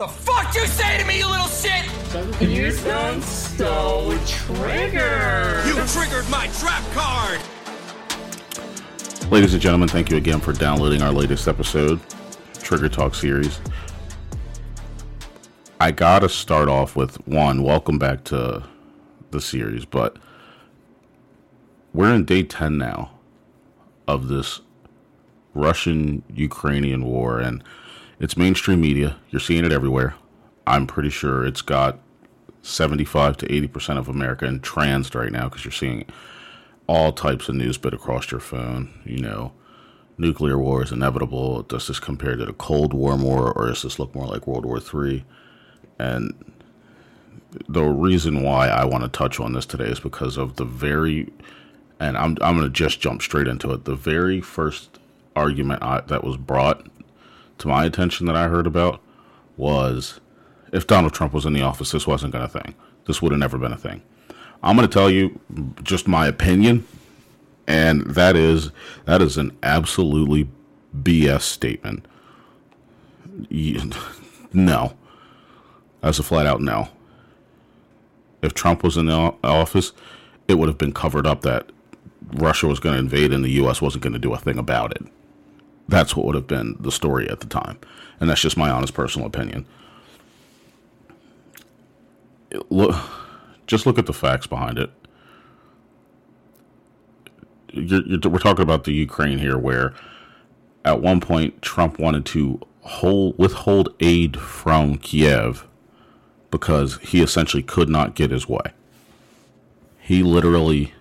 The fuck you say to me, you little shit? You sound so triggered. You triggered my trap card. Ladies and gentlemen, thank you again for downloading our latest episode, Trigger Talk series. I gotta start off with one, welcome back to the series, but we're in day 10 now of this Russian Ukrainian war, and it's mainstream media. You're seeing it everywhere. I'm pretty sure it's got 75 to 80% of America entranced right now because you're seeing all types of news bit across your phone. You know, nuclear war is inevitable. Does this compare to the Cold War more, or does this look more like World War III? And the reason why I want to touch on this today is because of the very, and I'm I'm going to just jump straight into it. The very first argument I, that was brought to my attention that I heard about was if Donald Trump was in the office, this wasn't going to thing. This would have never been a thing. I'm going to tell you just my opinion, and that is that is an absolutely BS statement. No, that's a flat out no. If Trump was in the office, it would have been covered up that Russia was going to invade and the U.S. wasn't going to do a thing about it. That's what would have been the story at the time. And that's just my honest personal opinion. Look, just look at the facts behind it. You're, you're, we're talking about the Ukraine here, where at one point Trump wanted to hold, withhold aid from Kiev because he essentially could not get his way. He literally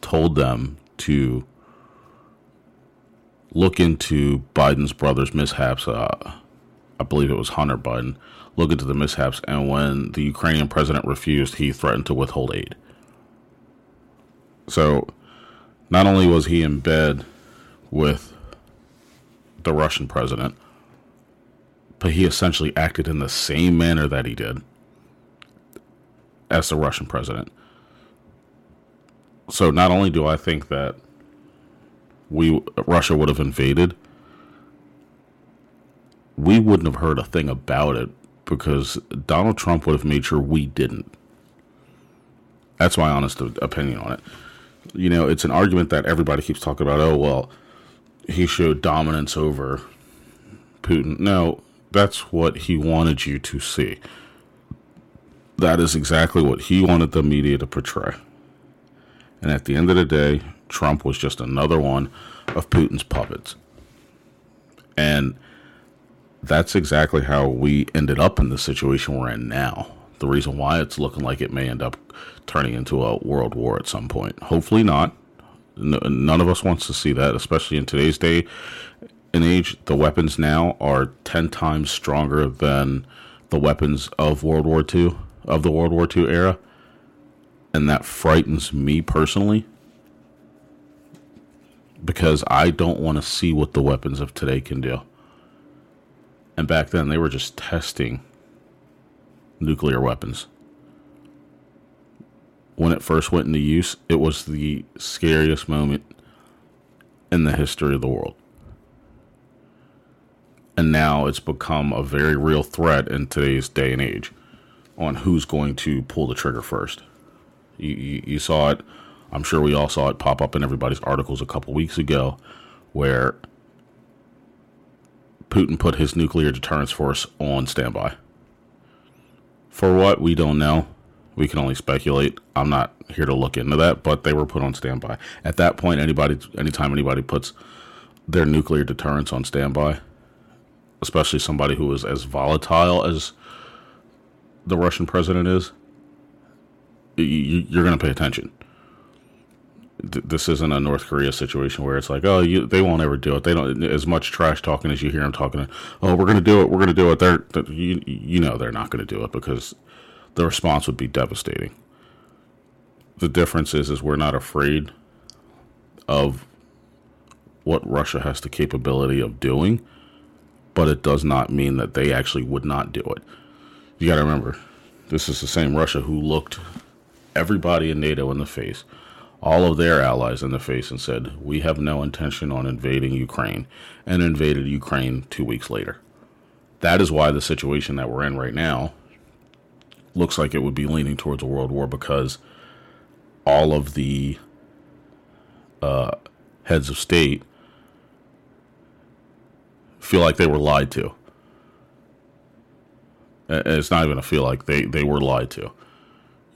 told them to look into Biden's brother's mishaps. Uh, I believe it was Hunter Biden. Look into the mishaps, and when the Ukrainian president refused, he threatened to withhold aid. So, not only was he in bed with the Russian president, but he essentially acted in the same manner that he did as the Russian president. So, not only do I think that we Russia would have invaded, we wouldn't have heard a thing about it because Donald Trump would have made sure we didn't. That's my honest opinion on it. You know, it's an argument that everybody keeps talking about. Oh well, he showed dominance over Putin. No, that's what he wanted you to see. That is exactly what he wanted the media to portray. And at the end of the day, Trump was just another one of Putin's puppets. And that's exactly how we ended up in the situation we're in now. The reason why it's looking like it may end up turning into a world war at some point. Hopefully not. none of us wants to see that, especially in today's day and age. The weapons now are 10 times stronger than the weapons of World War II, of the World War II era. And that frightens me personally because I don't want to see what the weapons of today can do. And back then, they were just testing nuclear weapons. When it first went into use, it was the scariest moment in the history of the world. And now it's become a very real threat in today's day and age on who's going to pull the trigger first. You, you, you saw it I'm sure we all saw it pop up in everybody's articles a couple weeks ago where Putin put his nuclear deterrence force on standby. For what, we don't know. We can only speculate. I'm not here to look into that, but they were put on standby. At that point, anybody, anytime anybody puts their nuclear deterrence on standby, especially somebody who is as volatile as the Russian president is, you're going to pay attention this isn't a North Korea situation where it's like, oh, you, they won't ever do it. They don't as much trash talking as you hear them talking. Oh, we're gonna do it. We're gonna do it. They're, they're you, you know they're not gonna do it because the response would be devastating. The difference is, is we're not afraid of what Russia has the capability of doing, but it does not mean that they actually would not do it. You got to remember, this is the same Russia who looked everybody in NATO in the face all of their allies in the face and said, We have no intention on invading Ukraine, and invaded Ukraine two weeks later. that is why the situation that we're in right now looks like it would be leaning towards a world war because all of the uh, heads of state feel like they were lied to. And it's not even a feel like they, they were lied to.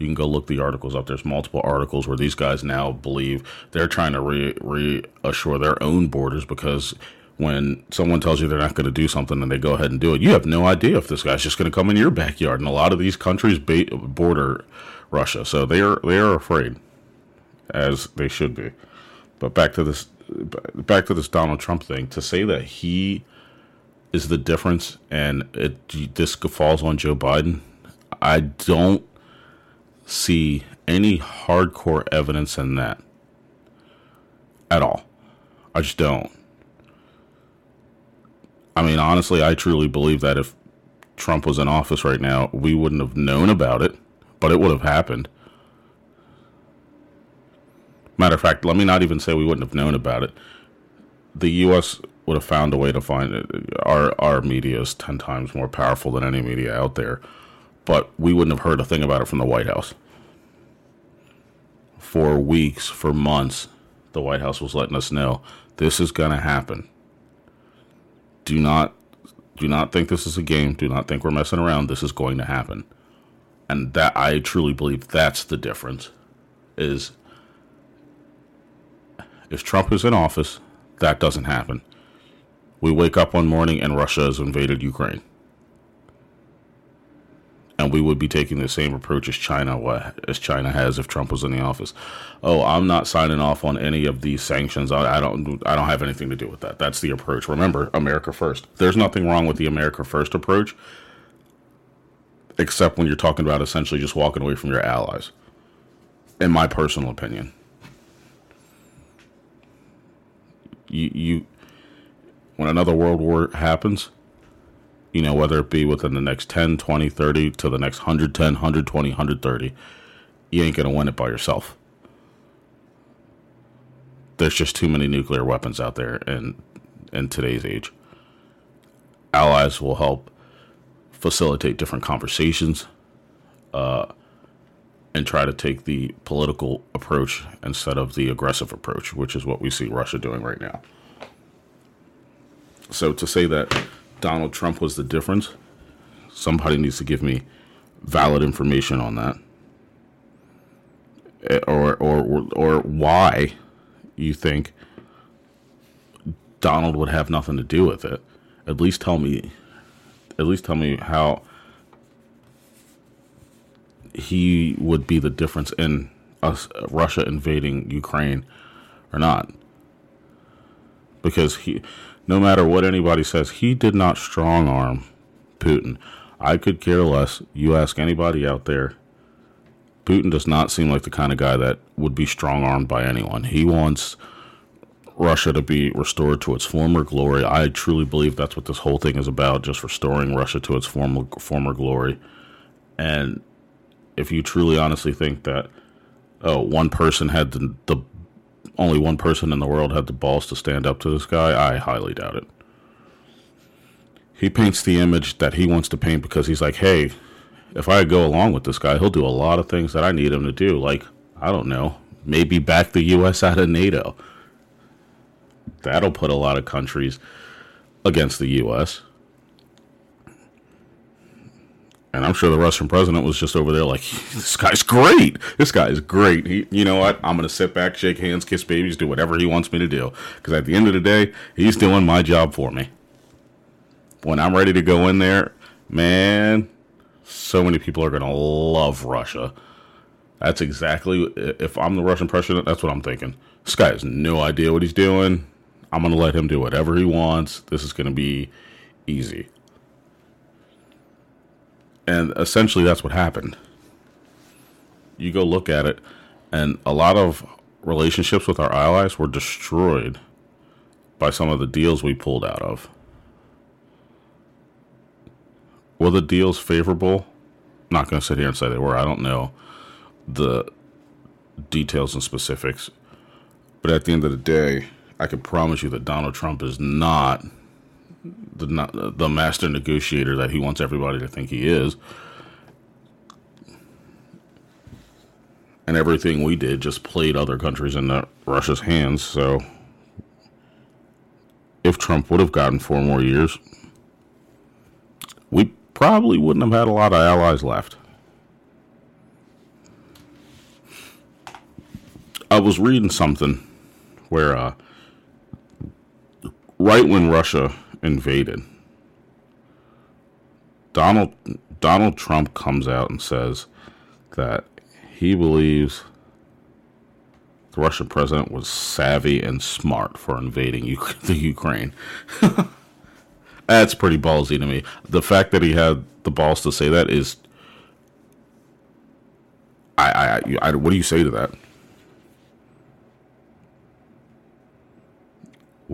You can go look the articles up. There's multiple articles where these guys now believe they're trying to re- reassure their own borders because when someone tells you they're not going to do something and they go ahead and do it, you have no idea if this guy's just going to come in your backyard. And a lot of these countries ba- border Russia, so they are they are afraid, as they should be. But back to this, back to this Donald Trump thing. To say that he is the difference and it this falls on Joe Biden, I don't see any hardcore evidence in that at all. I just don't. I mean, honestly, I truly believe that if Trump was in office right now, we wouldn't have known about it, but it would have happened. Matter of fact, let me not even say we wouldn't have known about it. The U.S. would have found a way to find it. Our our media is ten times more powerful than any media out there, but we wouldn't have heard a thing about it from the White House. For weeks, for months, the White House was letting us know this is going to happen do not do not think this is a game. Do not think we're messing around. This is going to happen. And that I truly believe that's the difference is if Trump is in office, that doesn't happen. We wake up one morning and Russia has invaded Ukraine and we would be taking the same approach as China as China has if Trump was in the office. Oh, I'm not signing off on any of these sanctions. I, I, don't. I don't have anything to do with that. That's the approach. Remember, America first. There's nothing wrong with the America first approach, except when you're talking about essentially just walking away from your allies. In my personal opinion, you you when another world war happens you know, whether it be within the next 10, 20, 30 to the next 110, 120, 130, you ain't going to win it by yourself. There's just too many nuclear weapons out there in in today's age. Allies will help facilitate different conversations uh, and try to take the political approach instead of the aggressive approach, which is what we see Russia doing right now. So to say that Donald Trump was the difference. Somebody needs to give me valid information on that, eh, or or or why you think Donald would have nothing to do with it. At least tell me. At least tell me how he would be the difference in us Russia invading Ukraine or not. Because he no matter what anybody says, he did not strong arm Putin. I could care less. You ask anybody out there, Putin does not seem like the kind of guy that would be strong armed by anyone. He wants Russia to be restored to its former glory. I truly believe that's what this whole thing is about, just restoring Russia to its former former glory. And if you truly honestly think that oh, one person had the, the only one person in the world had the balls to stand up to this guy, I highly doubt it. He paints the image that he wants to paint because he's like, hey, if I go along with this guy, he'll do a lot of things that I need him to do. Like, I don't know, maybe back the U.S. out of NATO. That'll put a lot of countries against the U.S. And I'm sure the Russian president was just over there like, this guy's great. This guy is great. He, you know what? I'm going to sit back, shake hands, kiss babies, do whatever he wants me to do. Because at the end of the day, he's doing my job for me. When I'm ready to go in there, man, so many people are going to love Russia. That's exactly, if I'm the Russian president, that's what I'm thinking. This guy has no idea what he's doing. I'm going to let him do whatever he wants. This is going to be easy. And essentially, that's what happened. You go look at it, and a lot of relationships with our allies were destroyed by some of the deals we pulled out of. Were the deals favorable? Not going to sit here and say they were. I don't know the details and specifics. But at the end of the day, I can promise you that Donald Trump is not the the master negotiator that he wants everybody to think he is. And everything we did just played other countries into Russia's hands. So, if Trump would have gotten four more years, we probably wouldn't have had a lot of allies left. I was reading something where, uh, right when Russia invaded, Donald Donald Trump comes out and says that he believes the Russian president was savvy and smart for invading U- the Ukraine. That's pretty ballsy to me. The fact that he had the balls to say that is, I, I, I what do you say to that?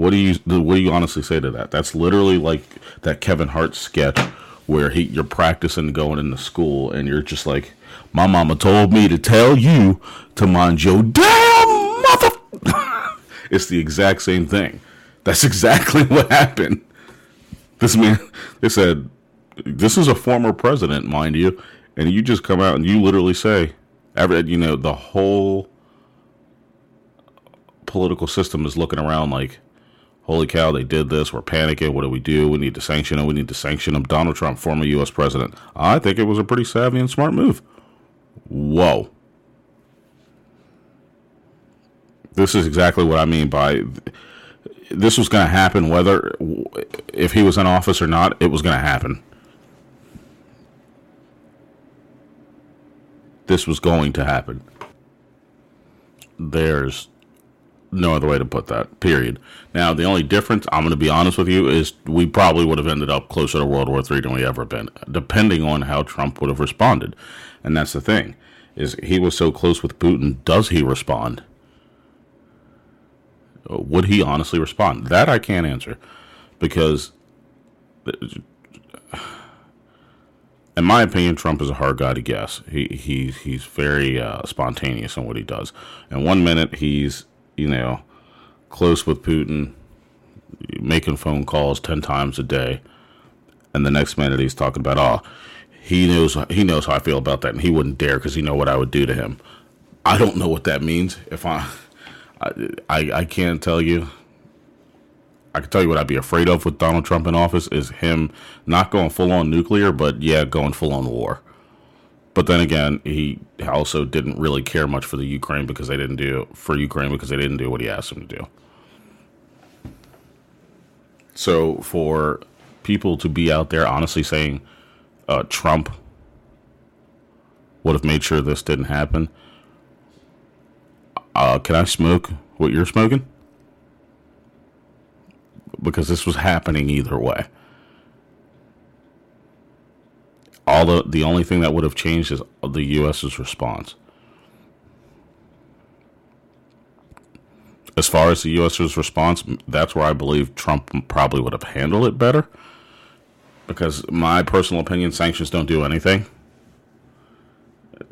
What do you what do you honestly say to that? That's literally like that Kevin Hart sketch where he you're practicing going into school and you're just like, my mama told me to tell you to mind your damn mother. it's the exact same thing. That's exactly what happened. This man, they said, this is a former president, mind you, and you just come out and you literally say, every, you know, the whole political system is looking around like, holy cow, they did this. We're panicking. What do we do? We need to sanction him. We need to sanction him. Donald Trump, former U.S. president. I think it was a pretty savvy and smart move. Whoa. This is exactly what I mean by this was going to happen, whether if he was in office or not, it was going to happen. This was going to happen. There's no other way to put that. Period. Now, the only difference, I'm going to be honest with you, is we probably would have ended up closer to World War III than we ever been, depending on how Trump would have responded. And that's the thing, is he was so close with Putin. Does he respond? Would he honestly respond? That I can't answer, because, in my opinion, Trump is a hard guy to guess. He he he's very uh, spontaneous in what he does. And one minute he's you know, close with Putin, making phone calls 10 times a day. And the next minute he's talking about, oh, he knows he knows how I feel about that, and he wouldn't dare because he know what I would do to him. I don't know what that means. If I, I, I, I can't tell you. I can tell you what I'd be afraid of with Donald Trump in office is him not going full on nuclear, but yeah, going full on war. But then again, he also didn't really care much for the Ukraine because they didn't do for Ukraine because they didn't do what he asked them to do. So for people to be out there honestly saying uh, Trump would have made sure this didn't happen. Uh, can I smoke what you're smoking? Because this was happening either way. All the the only thing that would have changed is the U.S.'s response. As far as the U.S.'s response, that's where I believe Trump probably would have handled it better. Because my personal opinion, sanctions don't do anything.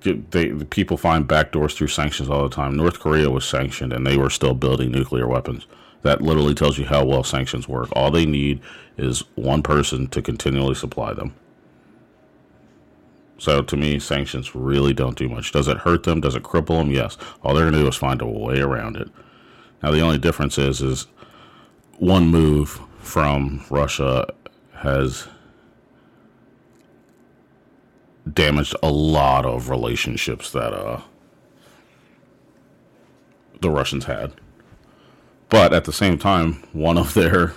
They, the people find backdoors through sanctions all the time. North Korea was sanctioned, and they were still building nuclear weapons. That literally tells you how well sanctions work. All they need is one person to continually supply them. So to me, sanctions really don't do much. Does it hurt them? Does it cripple them? Yes. All they're going to do is find a way around it. Now the only difference is is one move from Russia has damaged a lot of relationships that uh the Russians had. But at the same time, one of their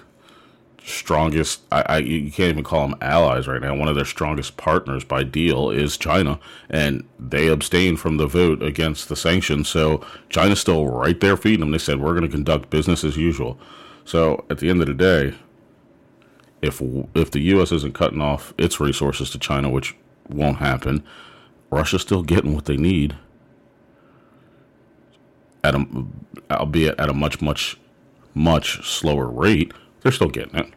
strongest I, I, you can't even call them allies right now. One of their strongest partners by deal is china and they abstained from the vote against the sanctions. So china's still right there feeding them. They said we're going to conduct business as usual. So at the end of the day if if the us isn't cutting off its resources to china which won't happen russia's still getting what they need at a albeit at a much much much slower rate they're still getting it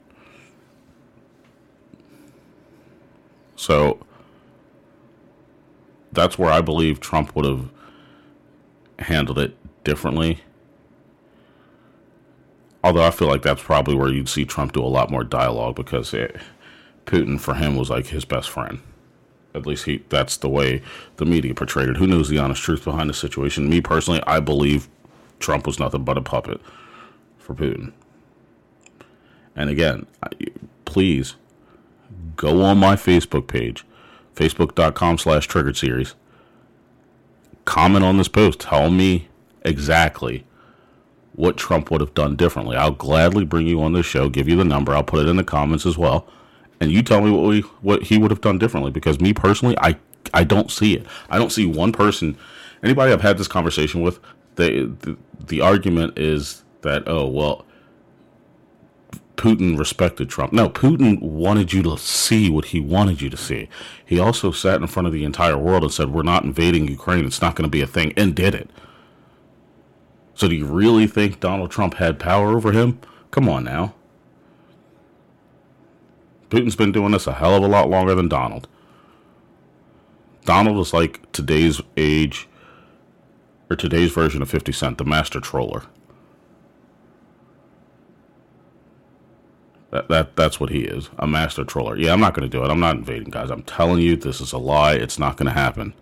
So that's where I believe Trump would have handled it differently. Although I feel like that's probably where you'd see Trump do a lot more dialogue because it, Putin for him was like his best friend. At least he that's the way the media portrayed it. Who knows the honest truth behind the situation? Me personally, I believe Trump was nothing but a puppet for Putin. And again, please go on my Facebook page, facebook.com slash triggered series. Comment on this post. Tell me exactly what Trump would have done differently. I'll gladly bring you on the show, give you the number. I'll put it in the comments as well. And you tell me what we what he would have done differently because me personally, I I don't see it. I don't see one person anybody I've had this conversation with, they the, the argument is that oh, well, Putin respected Trump. No, Putin wanted you to see what he wanted you to see. He also sat in front of the entire world and said, We're not invading Ukraine. It's not going to be a thing, and did it. So, do you really think Donald Trump had power over him? Come on now. Putin's been doing this a hell of a lot longer than Donald. Donald is like today's age, or today's version of 50 Cent, the master troller. That, that that's what he is, a master troller. Yeah, I'm not going to do it. I'm not invading, guys. I'm telling you, this is a lie. It's not going to happen.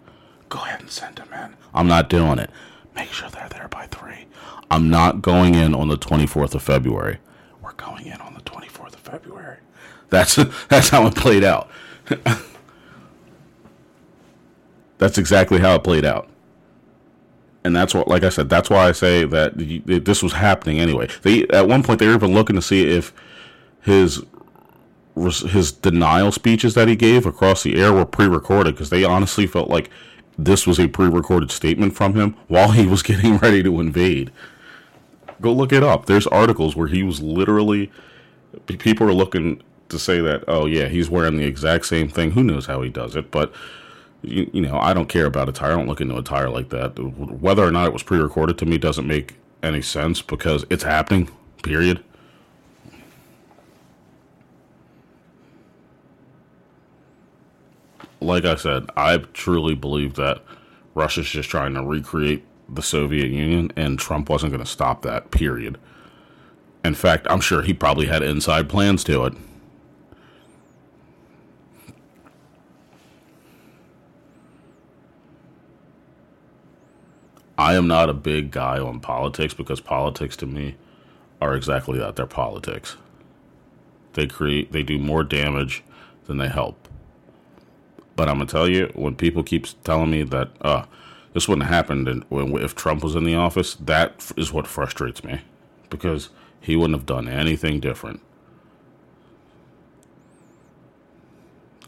Go ahead and send him in. I'm not doing it. Make sure they're there by three. I'm not going in on the 24th of February. We're going in on the 24th of February. That's that's how it played out. that's exactly how it played out. And that's what, like I said, that's why I say that this was happening anyway. They at one point they were even looking to see if his his denial speeches that he gave across the air were pre-recorded because they honestly felt like this was a pre-recorded statement from him while he was getting ready to invade. Go look it up. There's articles where he was literally people are looking to say that oh yeah he's wearing the exact same thing. Who knows how he does it? But you, you know I don't care about attire. I don't look into attire like that. Whether or not it was pre-recorded to me doesn't make any sense because it's happening. Period. Like I said, I truly believe that Russia's just trying to recreate the Soviet Union, and Trump wasn't going to stop that, period. In fact, I'm sure he probably had inside plans to it. I am not a big guy on politics because politics to me are exactly that. They're politics. They create they do more damage than they help. But I'm gonna tell you, when people keep telling me that uh, this wouldn't have happened if Trump was in the office, that is what frustrates me because he wouldn't have done anything different.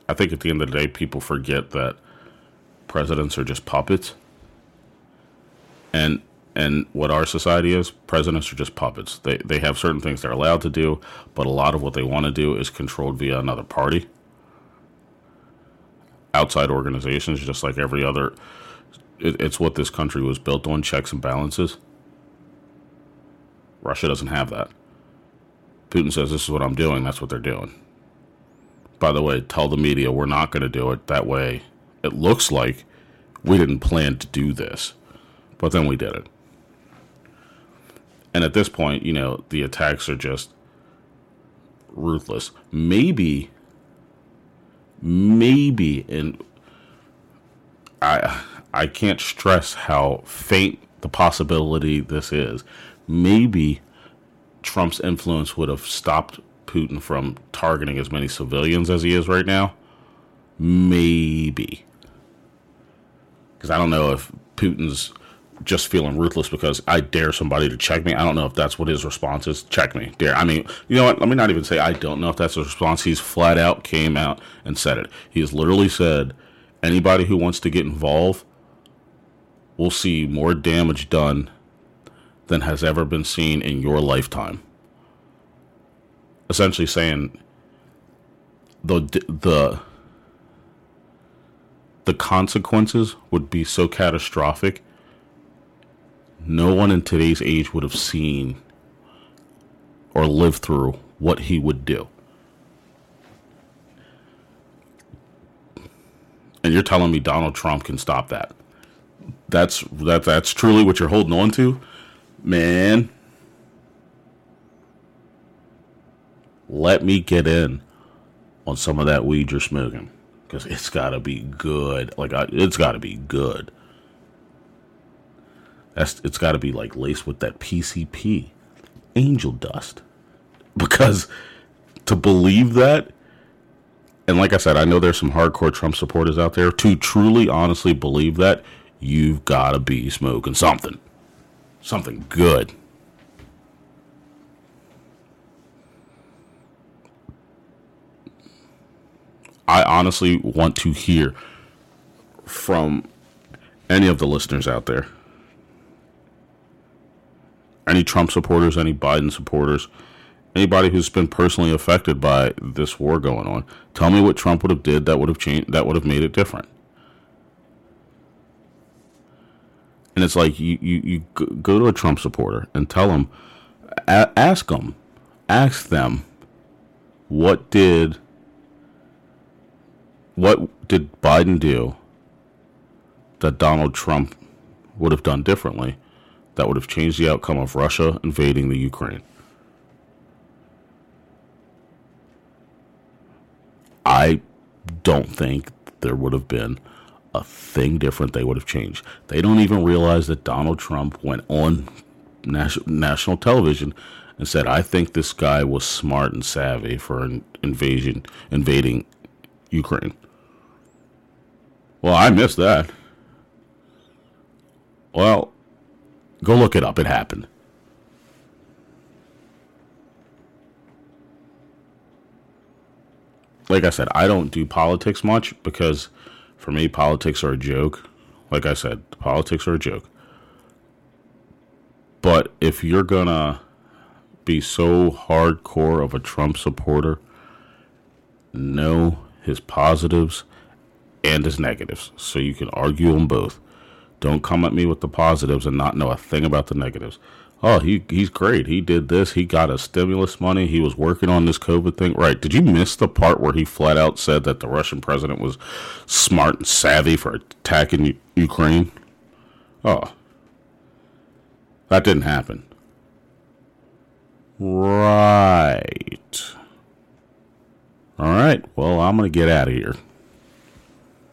I think at the end of the day, people forget that presidents are just puppets, and and what our society is, presidents are just puppets. They they have certain things they're allowed to do, but a lot of what they want to do is controlled via another party outside organizations, just like every other. It, it's what this country was built on checks and balances. Russia doesn't have that. Putin says, This is what I'm doing. That's what they're doing. By the way, tell the media we're not going to do it that way. It looks like we didn't plan to do this, but then we did it. And at this point, you know, the attacks are just ruthless. Maybe maybe and I I can't stress how faint the possibility this is. Maybe Trump's influence would have stopped Putin from targeting as many civilians as he is right now. Maybe. Because I don't know if Putin's just feeling ruthless because I dare somebody to check me. I don't know if that's what his response is. Check me, dare. I mean, you know what? Let me not even say I don't know if that's the response. He's flat out came out and said it. He has literally said, anybody who wants to get involved will see more damage done than has ever been seen in your lifetime. Essentially saying the the the consequences would be so catastrophic no one in today's age would have seen or lived through what he would do. And you're telling me Donald Trump can stop that? That's that that's truly what you're holding on to? Man. let me get in on some of that weed you're smoking because it's got to be good. Like I, it's got to be good. That's it's got to be like laced with that PCP, angel dust, because to believe that, and like I said, I know there's some hardcore Trump supporters out there. To truly, honestly believe that, you've got to be smoking something, something good. I honestly want to hear from any of the listeners out there. Any Trump supporters, any Biden supporters, anybody who's been personally affected by this war going on. Tell me what Trump would have did that would have changed that would have made it different. And it's like you, you, you go to a Trump supporter and tell them, ask them, ask them, what did what did Biden do that Donald Trump would have done differently that would have changed the outcome of Russia invading the Ukraine? I don't think there would have been a thing different they would have changed. They don't even realize that Donald Trump went on national television and said, "I think this guy was smart and savvy for an invasion invading Ukraine." Well, I missed that. Well, go look it up. It happened. Like I said, I don't do politics much because for me, politics are a joke. Like I said, politics are a joke. But if you're going to be so hardcore of a Trump supporter, know his positives and his negatives. So you can argue on both. Don't come at me with the positives and not know a thing about the negatives. Oh, he he's great. He did this. He got a stimulus money. He was working on this COVID thing. Right. Did you miss the part where he flat out said that the Russian president was smart and savvy for attacking Ukraine? Oh. That didn't happen. Right. All right. Well, I'm going to get out of here.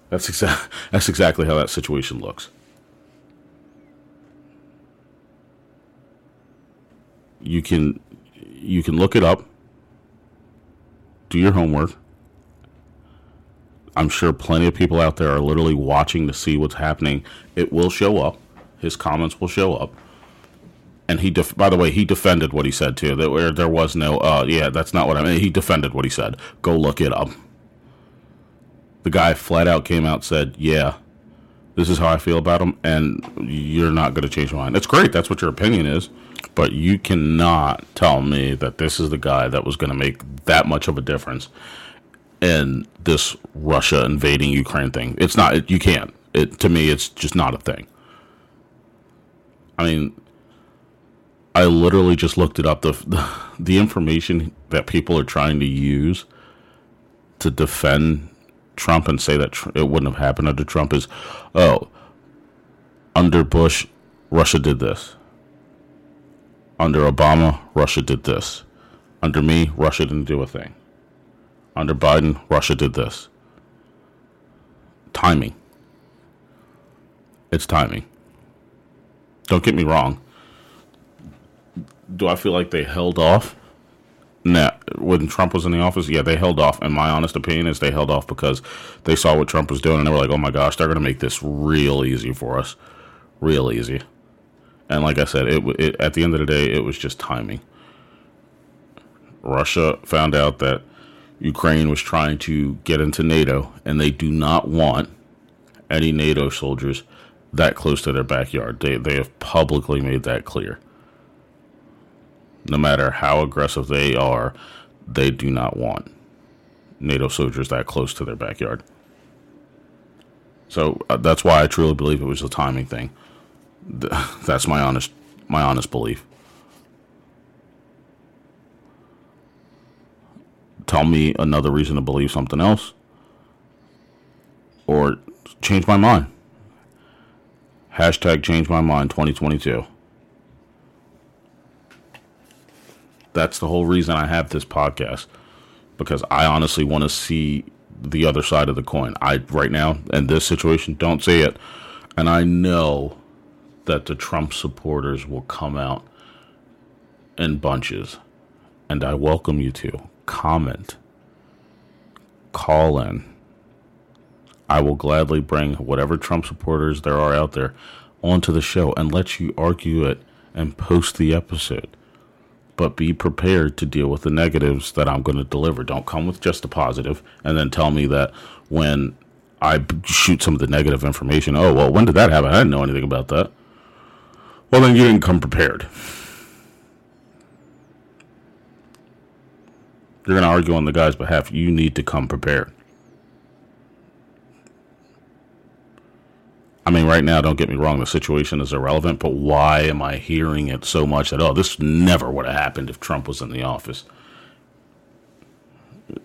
That's exactly that's exactly how that situation looks. You can you can look it up. Do your homework. I'm sure plenty of people out there are literally watching to see what's happening. It will show up. His comments will show up. And he, def- by the way, he defended what he said too. There, there was no, uh, yeah, that's not what I mean. He defended what he said. Go look it up the guy flat out came out said, "Yeah, this is how I feel about him, and you're not going to change my mind." That's great. That's what your opinion is, but you cannot tell me that this is the guy that was going to make that much of a difference in this Russia invading Ukraine thing. It's not. You can't. It to me, it's just not a thing. I mean, I literally just looked it up. The, the information that people are trying to use to defend Trump and say that it wouldn't have happened under Trump is, oh, under Bush, Russia did this. Under Obama, Russia did this. Under me, Russia didn't do a thing. Under Biden, Russia did this. Timing. It's timing. Don't get me wrong. Do I feel like they held off? Nah, when Trump was in the office, yeah, they held off. And my honest opinion is they held off because they saw what Trump was doing and they were like, oh my gosh, they're going to make this real easy for us. Real easy. And like I said, it, it, at the end of the day, it was just timing. Russia found out that Ukraine was trying to get into NATO, and they do not want any NATO soldiers that close to their backyard. They, they have publicly made that clear no matter how aggressive they are, they do not want NATO soldiers that close to their backyard. So uh, that's why I truly believe it was a timing thing. That's my honest my honest belief. Tell me another reason to believe something else or change my mind. Hashtag change my mind 2022. That's the whole reason I have this podcast because I honestly want to see the other side of the coin. I right now in this situation don't see it, and I know that the Trump supporters will come out in bunches, and I welcome you to comment, call in. I will gladly bring whatever Trump supporters there are out there onto the show and let you argue it and post the episode. But be prepared to deal with the negatives that I'm going to deliver. Don't come with just a positive and then tell me that when I shoot some of the negative information, oh, well, when did that happen? I didn't know anything about that. Well, then you didn't come prepared. You're going to argue on the guy's behalf. You need to come prepared. I mean, right now, don't get me wrong, the situation is irrelevant, but why am I hearing it so much that, oh, this never would have happened if Trump was in the office?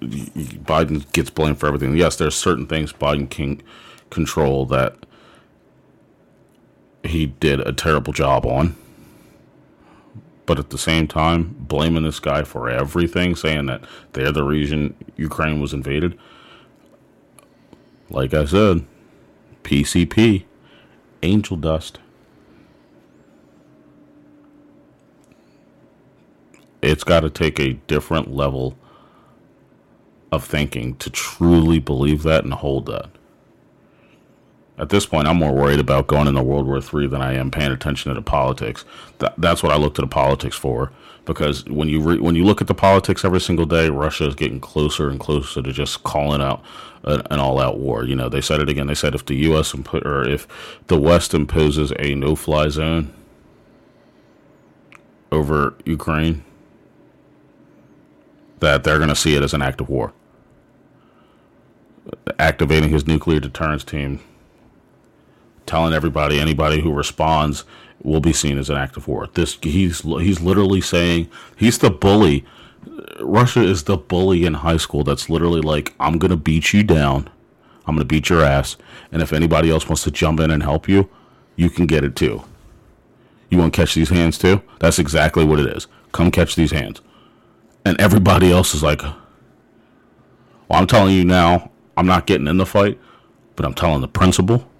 Biden gets blamed for everything. Yes, there's certain things Biden can control that he did a terrible job on. But at the same time, blaming this guy for everything, saying that they're the reason Ukraine was invaded. Like I said, PCP angel dust. It's got to take a different level of thinking to truly believe that and hold that. At this point, I'm more worried about going into World War III than I am paying attention to the politics. That, that's what I look to the politics for. Because when you re, when you look at the politics every single day, Russia is getting closer and closer to just calling out an, an all-out war. You know, they said it again. They said if the U.S. Impo- or if the West imposes a no-fly zone over Ukraine, that they're going to see it as an act of war. Activating his nuclear deterrence team telling everybody anybody who responds will be seen as an act of war. This he's he's literally saying he's the bully. Russia is the bully in high school that's literally like I'm to beat you down. I'm to beat your ass and if anybody else wants to jump in and help you, you can get it too. You want to catch these hands too? That's exactly what it is. Come catch these hands. And everybody else is like well, I'm telling you now, I'm not getting in the fight, but I'm telling the principal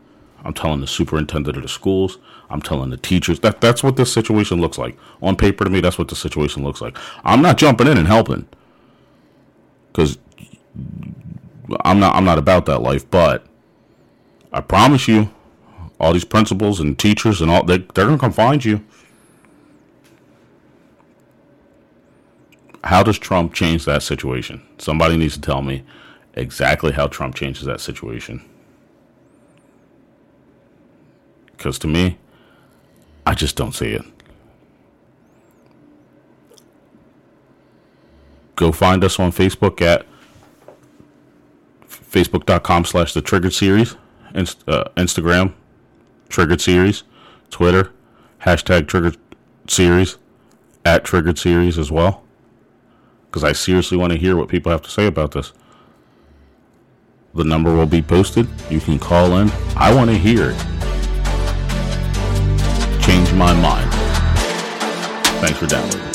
I'm telling the superintendent of the schools. I'm telling the teachers. That that's what this situation looks like. On paper to me, that's what the situation looks like. I'm not jumping in and helping. Cuz I'm not I'm not about that life, but I promise you all these principals and teachers and all they they're to come find you. How does Trump change that situation? Somebody needs to tell me exactly how Trump changes that situation. Because to me, I just don't see it. Go find us on Facebook at facebook.com slash the triggered series, Inst- uh, Instagram, triggered series, Twitter, hashtag triggered series, at triggered series as well. Because I seriously want to hear what people have to say about this. The number will be posted. You can call in. I want to hear it my mind. Thanks for downloading.